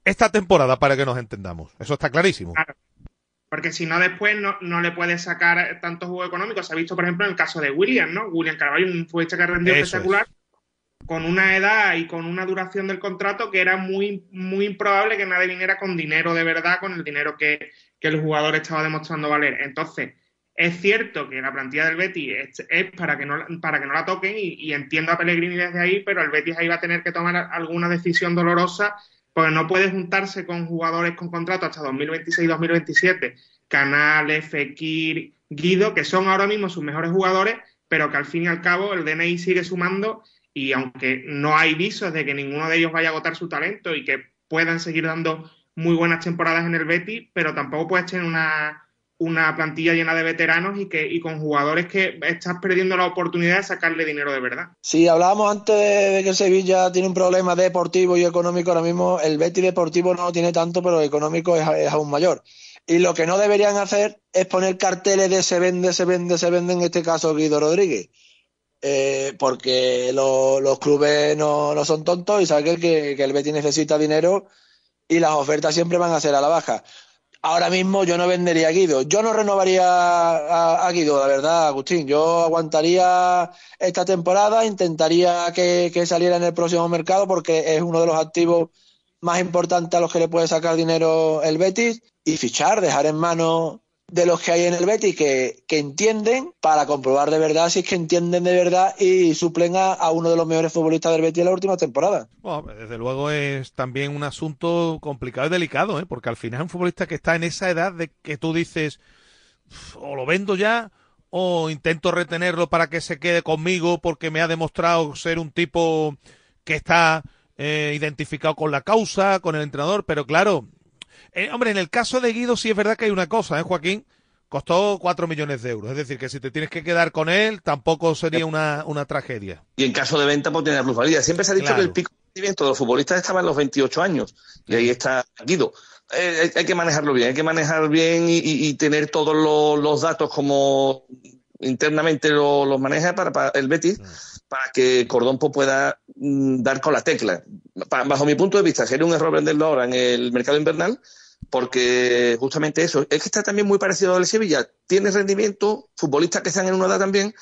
Esta temporada para que nos entendamos. Eso está clarísimo. Claro. Porque si no, después no, no le puedes sacar tanto juego económico. Se ha visto, por ejemplo, en el caso de William, ¿no? William Carvalho, un futbolista que rendido Eso espectacular, con una edad y con una duración del contrato que era muy, muy improbable que nadie viniera con dinero de verdad, con el dinero que, que el jugador estaba demostrando valer. Entonces, es cierto que la plantilla del Betis es, para, que no, para que no la toquen y, y, entiendo a Pellegrini desde ahí, pero el Betis ahí va a tener que tomar alguna decisión dolorosa porque no puede juntarse con jugadores con contrato hasta 2026-2027, Canales, Fekir, Guido, que son ahora mismo sus mejores jugadores, pero que al fin y al cabo el DNI sigue sumando y aunque no hay visos de que ninguno de ellos vaya a agotar su talento y que puedan seguir dando muy buenas temporadas en el Betis, pero tampoco puedes tener una, una plantilla llena de veteranos y que y con jugadores que estás perdiendo la oportunidad de sacarle dinero de verdad. Sí, hablábamos antes de que Sevilla tiene un problema deportivo y económico. Ahora mismo el Betis deportivo no tiene tanto, pero el económico es, es aún mayor. Y lo que no deberían hacer es poner carteles de se vende, se vende, se vende, en este caso Guido Rodríguez. Eh, porque lo, los clubes no, no, son tontos y saben que, que el Betis necesita dinero y las ofertas siempre van a ser a la baja. Ahora mismo yo no vendería a Guido. Yo no renovaría a, Guido, la verdad, Agustín. Yo aguantaría esta temporada, intentaría que, que, saliera en el próximo mercado porque es uno de los activos más importantes a los que le puede sacar dinero el Betis y fichar, dejar en manos de los que hay en el Betis que, que, entienden para comprobar de verdad si es que entienden de verdad y suplen a, uno de los mejores futbolistas del Betis en la última temporada. Bueno, desde luego es también un asunto complicado y delicado, ¿eh? porque al final es un futbolista que está en esa edad de que tú dices o lo vendo ya o intento retenerlo para que se quede conmigo porque me ha demostrado ser un tipo que está eh, identificado con la causa, con el entrenador, pero claro, eh, hombre, en el caso de Guido sí es verdad que hay una cosa, ¿eh, Joaquín? Costó cuatro millones de euros. Es decir, que si te tienes que quedar con él, tampoco sería una, una tragedia. Y en caso de venta, pues tiene plusvalía. Siempre se ha dicho claro. que el pico de rendimiento de los futbolistas estaba en los 28 años. Y ahí está Guido. Eh, hay que manejarlo bien, hay que manejar bien y, y, y tener todos los, los, datos como internamente los lo maneja para, para, el Betis, para que Cordón pueda mm, dar con la tecla. Bajo mi punto de vista, sería un error venderlo ahora en el mercado invernal, porque justamente eso, es que está también muy parecido al Sevilla, tiene rendimiento, futbolistas que están en una edad también,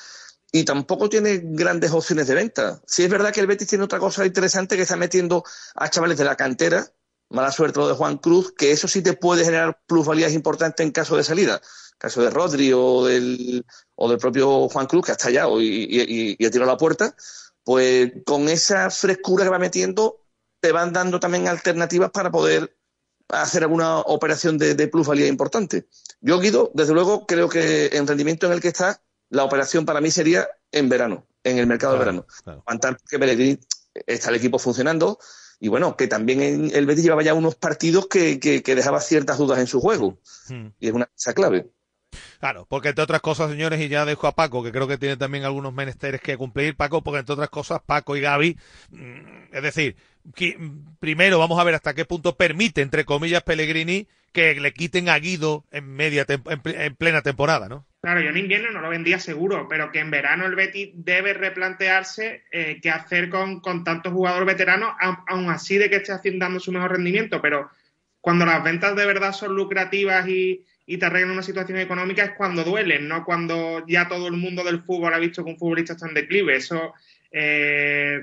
y tampoco tiene grandes opciones de venta. Sí es verdad que el Betis tiene otra cosa interesante que está metiendo a chavales de la cantera, mala suerte lo de Juan Cruz, que eso sí te puede generar plusvalías importantes en caso de salida. Caso de Rodri o del, o del propio Juan Cruz, que ha estallado y, y, y ha tirado la puerta, pues con esa frescura que va metiendo, te van dando también alternativas para poder hacer alguna operación de, de plusvalía importante. Yo, Guido, desde luego, creo que en rendimiento en el que está, la operación para mí sería en verano, en el mercado claro, de verano. Claro. Aguantar que Pellegrini está el equipo funcionando y bueno, que también en el Betis llevaba ya unos partidos que, que, que dejaba ciertas dudas en su juego. Hmm. Y es una esa clave. Claro, porque entre otras cosas, señores, y ya dejo a Paco, que creo que tiene también algunos menesteres que cumplir, Paco, porque entre otras cosas, Paco y Gaby, mm, es decir, primero vamos a ver hasta qué punto permite, entre comillas, Pellegrini que le quiten a Guido en media en, en, plena temporada, ¿no? Claro, yo en invierno no lo vendía seguro, pero que en verano el Betis debe replantearse eh, qué hacer con, con tantos jugadores veteranos, aún así de que esté haciendo su mejor rendimiento, pero cuando las ventas de verdad son lucrativas y, y te arreglan una situación económica es cuando duelen, no cuando ya todo el mundo del fútbol ha visto que un futbolista está en declive. Eso eh,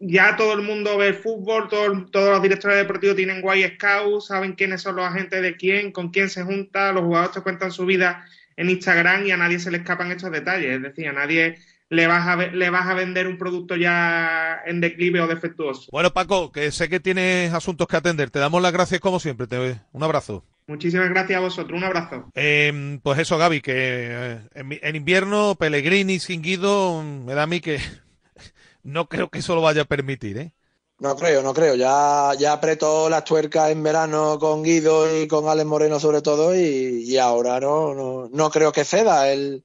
ya todo el mundo ve fútbol, todo, todos los directores deportivos tienen guay scouts, saben quiénes son los agentes de quién, con quién se junta, los jugadores te cuentan su vida en Instagram y a nadie se le escapan estos detalles. Es decir, a nadie le vas a, le vas a vender un producto ya en declive o defectuoso. Bueno, Paco, que sé que tienes asuntos que atender. Te damos las gracias como siempre. Te... Un abrazo. Muchísimas gracias a vosotros. Un abrazo. Eh, pues eso, Gaby, que eh, en, en, invierno, Pellegrini sin Guido, me da a mí que no creo que eso lo vaya a permitir, ¿eh? No creo, no creo. Ya, ya apretó las tuercas en verano con Guido y con Alex Moreno sobre todo y, y ahora no, no, no creo que ceda el,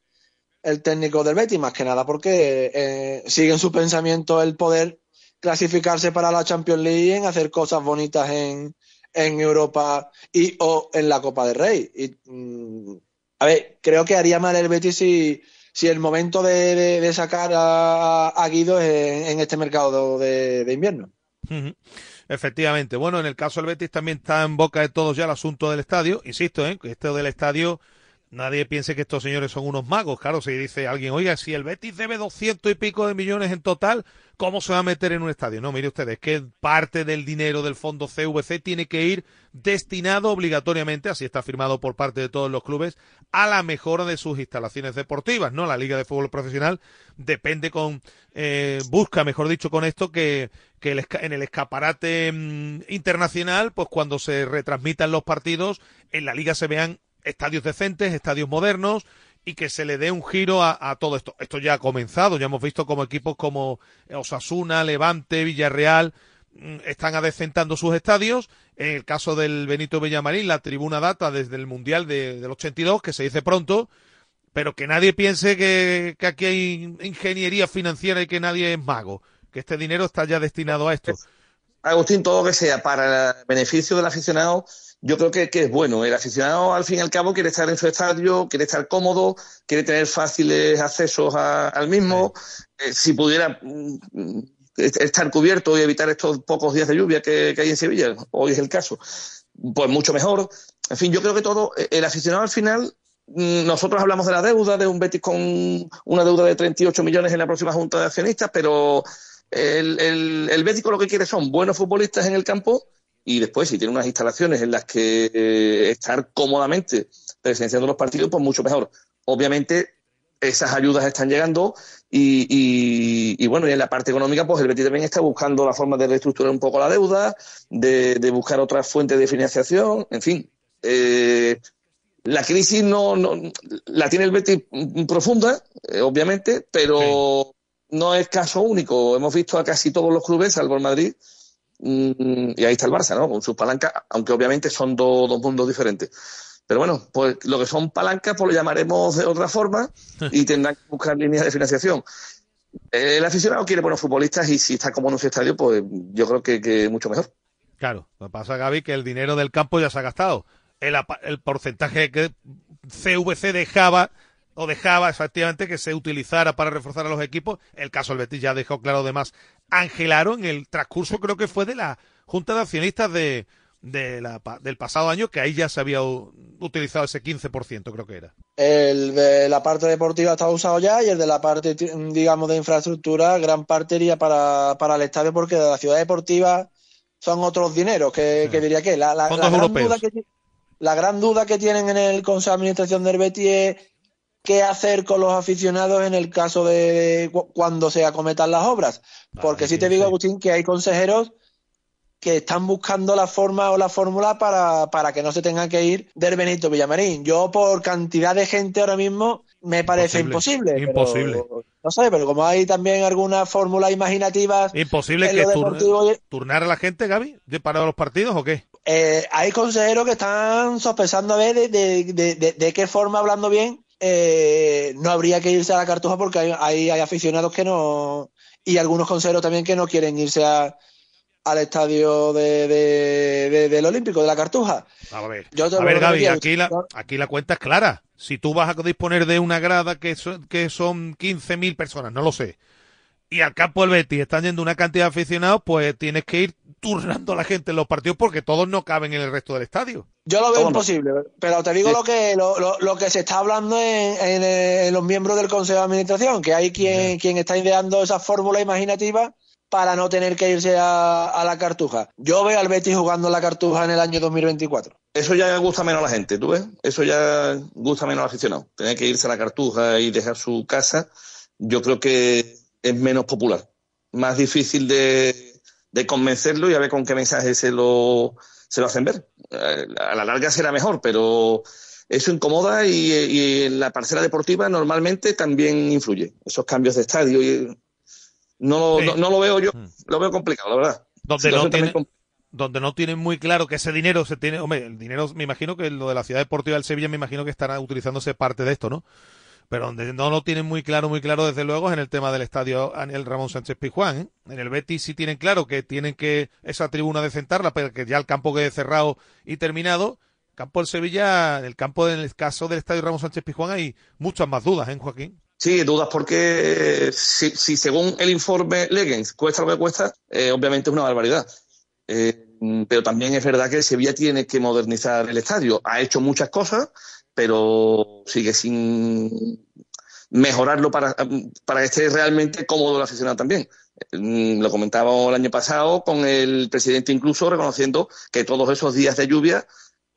el técnico del Betis, más que nada porque eh, sigue en su pensamiento el poder clasificarse para la Champions League en hacer cosas bonitas en, en Europa y o en la Copa del Rey. Y, mm, a ver, creo que haría mal el Betis si, si el momento de, de- de sacar a, a Guido es en, este mercado de, de invierno. Efectivamente. Bueno, en el caso del Betis también está en boca de todos ya el asunto del estadio. Insisto, ¿eh? esto del estadio, nadie piense que estos señores son unos magos. Claro, si dice alguien, oiga, si el Betis debe doscientos y pico de millones en total, ¿cómo se va a meter en un estadio? No, mire ustedes, que parte del dinero del fondo CVC tiene que ir destinado obligatoriamente, así está firmado por parte de todos los clubes, a la mejora de sus instalaciones deportivas, ¿no? La Liga de Fútbol Profesional depende con, eh, busca, mejor dicho, con esto que, que en el escaparate mm, internacional, pues cuando se retransmitan los partidos, en la Liga se vean estadios decentes, estadios modernos, y que se le dé un giro a, todo esto. Esto ya ha comenzado, ya hemos visto como equipos como Osasuna, Levante, Villarreal mm, están adecentando sus estadios. En el caso del Benito Villamarín, la tribuna data desde el Mundial de- del 82, que se dice pronto, pero que nadie piense que, que aquí hay ingeniería financiera y que nadie es mago, que este dinero está ya destinado a esto. Agustín, todo lo que sea para el beneficio del aficionado, yo creo que, que es bueno. El aficionado, al fin y al cabo, quiere estar en su estadio, quiere estar cómodo, quiere tener fáciles accesos a- al mismo. Eh, si pudiera mm, est- estar cubierto y evitar estos pocos días de lluvia que, que hay en Sevilla, hoy es el caso, pues mucho mejor. En fin, yo creo que todo, eh, el aficionado al final, mm, nosotros hablamos de la deuda, de un Betis con una deuda de 38 millones en la próxima junta de accionistas, pero el, el, el Bético lo que quiere son buenos futbolistas en el campo y después, si tiene unas instalaciones en las que eh, estar cómodamente presenciando los partidos, pues mucho mejor. Obviamente, esas ayudas están llegando y, y- y, bueno, y en la parte económica, pues el Betis también está buscando la forma de reestructurar un poco la deuda, de, de buscar otras fuentes de financiación, en fin. eh, la crisis no, no la tiene el Betis profunda, eh, obviamente, pero no es caso único. Hemos visto a casi todos los clubes, salvo el Madrid, y ahí está el Barça, ¿no? Con sus palancas, aunque obviamente son do- dos mundos diferentes. Pero bueno, pues lo que son palancas, pues lo llamaremos de otra forma y tendrán que buscar líneas de financiación. El aficionado quiere buenos futbolistas y si está como en su estadio, pues yo creo que, que mucho mejor. Claro, lo que pasa, Gaby, que el dinero del campo ya se ha gastado. El, el porcentaje que CVC dejaba o dejaba efectivamente que se utilizara para reforzar a los equipos. El caso del Betis ya dejó claro además Ángel Aro en el transcurso creo que fue de la Junta de Accionistas de, de la pa- del pasado año, que ahí ya se había utilizado ese 15%, creo que era. El de la parte deportiva está usado ya y el de la parte, digamos, de infraestructura, gran parte iría para, para el estadio porque de la ciudad deportiva son otros dineros que, que diría que la, la- la Fondos gran duda que la gran duda que tienen en el Consejo de Administración del Betis es qué hacer con los aficionados en el caso de, de cu- cuando se acometan las obras. Porque sí te digo, Agustín, que hay consejeros que están buscando la forma o la fórmula para, para que no se tengan que ir del Benito Villamarín. Yo, por cantidad de gente ahora mismo, me parece imposible. pero- Imposible. no sé, pero como hay también algunas fórmulas imaginativas. Imposible que turnar a la gente, Gaby, de- para los partidos o qué? eh, hay consejeros que están sospechando a ver de- de- de qué forma, hablando bien, eh, no habría que irse a la cartuja porque hay, hay, hay aficionados que no. Y algunos consejeros también que no quieren irse a- al estadio de, de- de- del Olímpico, de la cartuja. A ver, Yo te a lo ver digo Gaby, aquí, aquí la, aquí la cuenta es clara. Si tú vas a disponer de una grada que son, que son 15.000 personas, no lo sé, y al campo del Betis están yendo una cantidad de aficionados, pues tienes que ir turnando a la gente en los partidos porque todos no caben en el resto del estadio. Yo lo veo imposible, pero te digo Sí. lo que lo, lo- lo que se está hablando en, en, en los miembros del Consejo de Administración, que hay quien, quien está ideando esa fórmula imaginativa para no tener que irse a, a la cartuja. Yo veo al Betis jugando en la cartuja en el año 2024. Eso ya gusta menos a la gente, ¿tú ves? Eso ya gusta menos al aficionado. Tener que irse a la cartuja y dejar su casa, yo creo que es menos popular. Más difícil de, de convencerlo y a ver con qué mensaje se lo, se lo hacen ver. Eh, A la larga será mejor, pero eso incomoda y, y en la parcela deportiva normalmente también influye. Esos cambios de estadio. Y no, Sí. no, no lo veo yo, lo veo complicado, la verdad. donde no tiene, donde no tienen muy claro que ese dinero se tiene, hombre, el dinero, me imagino que lo de la ciudad deportiva del Sevilla, me imagino que estará utilizándose parte de esto, ¿no? Pero donde no lo tienen muy claro, muy claro, desde luego, es en el tema del estadio Aniel Ramón Sánchez Pizjuán. ¿eh? En el Betis sí tienen claro que tienen que esa tribuna decentarla, pero que ya el campo quede cerrado y terminado. Campo del Sevilla, en el campo del caso del estadio Ramón Sánchez Pizjuán hay muchas más dudas, ¿eh, Joaquín? Sí, dudas porque si, si según el informe Legends cuesta lo que cuesta, eh, obviamente es una barbaridad. Eh, pero también es verdad que Sevilla tiene que modernizar el estadio. Ha hecho muchas cosas, pero sigue sin mejorarlo para, para que esté realmente cómodo el aficionado también. Mm, lo comentábamos el año pasado con el presidente incluso reconociendo que todos esos días de lluvia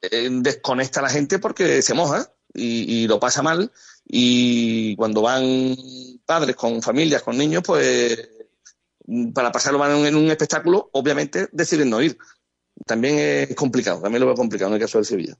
eh, desconecta a la gente porque se moja y, lo pasa mal y cuando van padres con familias, con niños, pues para pasarlo en un espectáculo, obviamente deciden no ir. También es complicado, también lo veo complicado en el caso del Sevilla.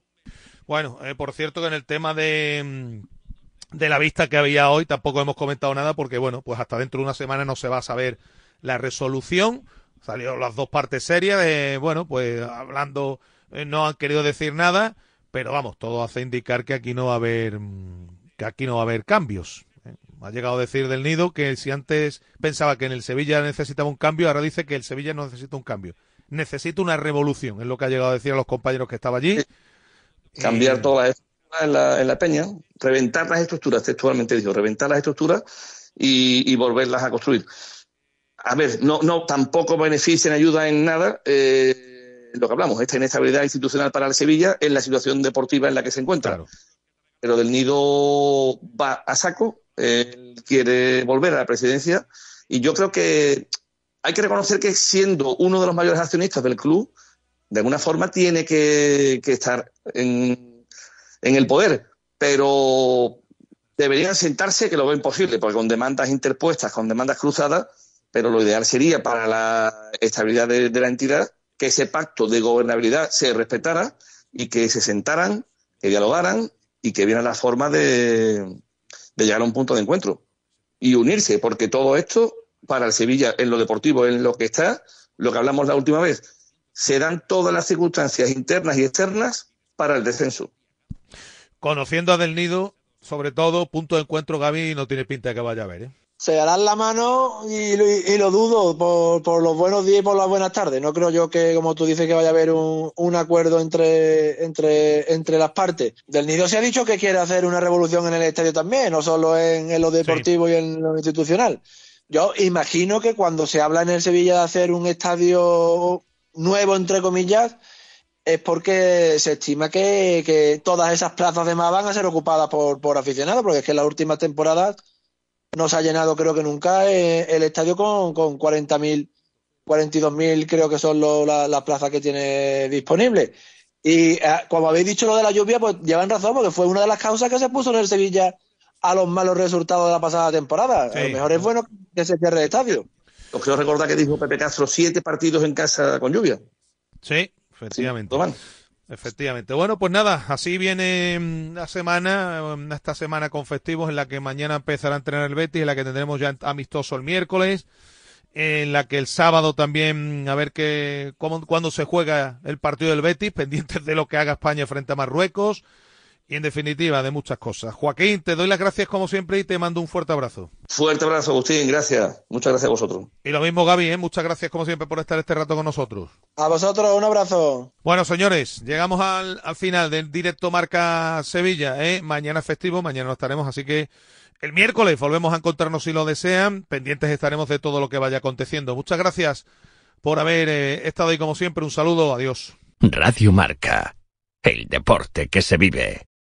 Bueno, eh, por cierto que en el tema de, mm, de la vista que había hoy tampoco hemos comentado nada porque, bueno, pues hasta dentro de una semana no se va a saber la resolución. Salieron las dos partes serias de, bueno, pues hablando, eh, no han querido decir nada, pero vamos, todo hace indicar que aquí no va a haber, mm, que aquí no va a haber cambios. Eh, ha llegado a decir del Nido que si antes pensaba que en el Sevilla necesitaba un cambio, ahora dice que el Sevilla no necesita un cambio. Necesita una revolución, es lo que ha llegado a decir a los compañeros que estaba allí. Cambiar todas las estructuras en la, en la peña, reventar las estructuras, textualmente dijo, reventar las estructuras y, volverlas a construir. A ver, no, no tampoco beneficia ni ayuda en nada eh, lo que hablamos, esta inestabilidad institucional para el Sevilla en la situación deportiva en la que se encuentra. Pero del nido va a saco, él quiere volver a la presidencia y yo creo que hay que reconocer que siendo uno de los mayores accionistas del club, de alguna forma tiene que, estar en, el poder, pero deberían sentarse, que lo ven posible, porque con demandas interpuestas, con demandas cruzadas, pero lo ideal sería para la estabilidad de, la entidad que ese pacto de gobernabilidad se respetara y que se sentaran, que dialogaran y que vieran la forma de, de llegar a un punto de encuentro y unirse, porque todo esto para el Sevilla en lo deportivo, en lo que está, lo que hablamos la última vez, se dan todas las circunstancias internas y externas para el descenso. Conociendo a Del Nido, sobre todo, punto de encuentro, Gaby, no tiene pinta de que vaya a ver. ¿eh? Se darán la mano y, lo dudo por, los buenos días y por las buenas tardes. No creo yo que, como tú dices, que vaya a haber un, acuerdo entre, entre, entre las partes. Del Nido se ha dicho que quiere hacer una revolución en el estadio también, no solo en, lo deportivo y en lo institucional. Yo imagino que cuando se habla en el Sevilla de hacer un estadio nuevo, entre comillas, es porque se estima que, todas esas plazas de más van a ser ocupadas por, por aficionados, porque es que en las últimas temporadas no se ha llenado, creo que nunca, eh, el estadio con, con 40.000, 42.000 creo que son las plazas que tiene disponibles. Y eh, como habéis dicho lo de la lluvia, pues llevan razón, porque fue una de las causas que se puso en el Sevilla a los malos resultados de la pasada temporada. A lo mejor es bueno que se cierre el estadio. Os quiero recordar que dijo Pepe Castro siete partidos en casa con lluvia. Sí, efectivamente. efectivamente. Bueno, pues nada, así viene mm, la semana, mm, esta semana con festivos en la que mañana empezará a entrenar el Betis, en la que tendremos ya amistoso el miércoles, en la que el sábado también mm, a ver qué, cómo, cuándo se juega el partido del Betis, pendientes de lo que haga España frente a Marruecos y en definitiva de muchas cosas. Joaquín, te doy las gracias como siempre y te mando un fuerte abrazo. Fuerte abrazo, Agustín, gracias. Muchas gracias a vosotros. Y lo mismo, Gaby, ¿eh? muchas gracias como siempre por estar este rato con nosotros. A vosotros, un abrazo. Bueno, señores, llegamos al, final del directo Marca Sevilla. ¿eh? Mañana festivo, mañana no estaremos, así que el miércoles volvemos a encontrarnos si lo desean. Pendientes estaremos de todo lo que vaya aconteciendo. Muchas gracias por haber eh, estado ahí como siempre. Un saludo, adiós. Radio Marca, el deporte que se vive.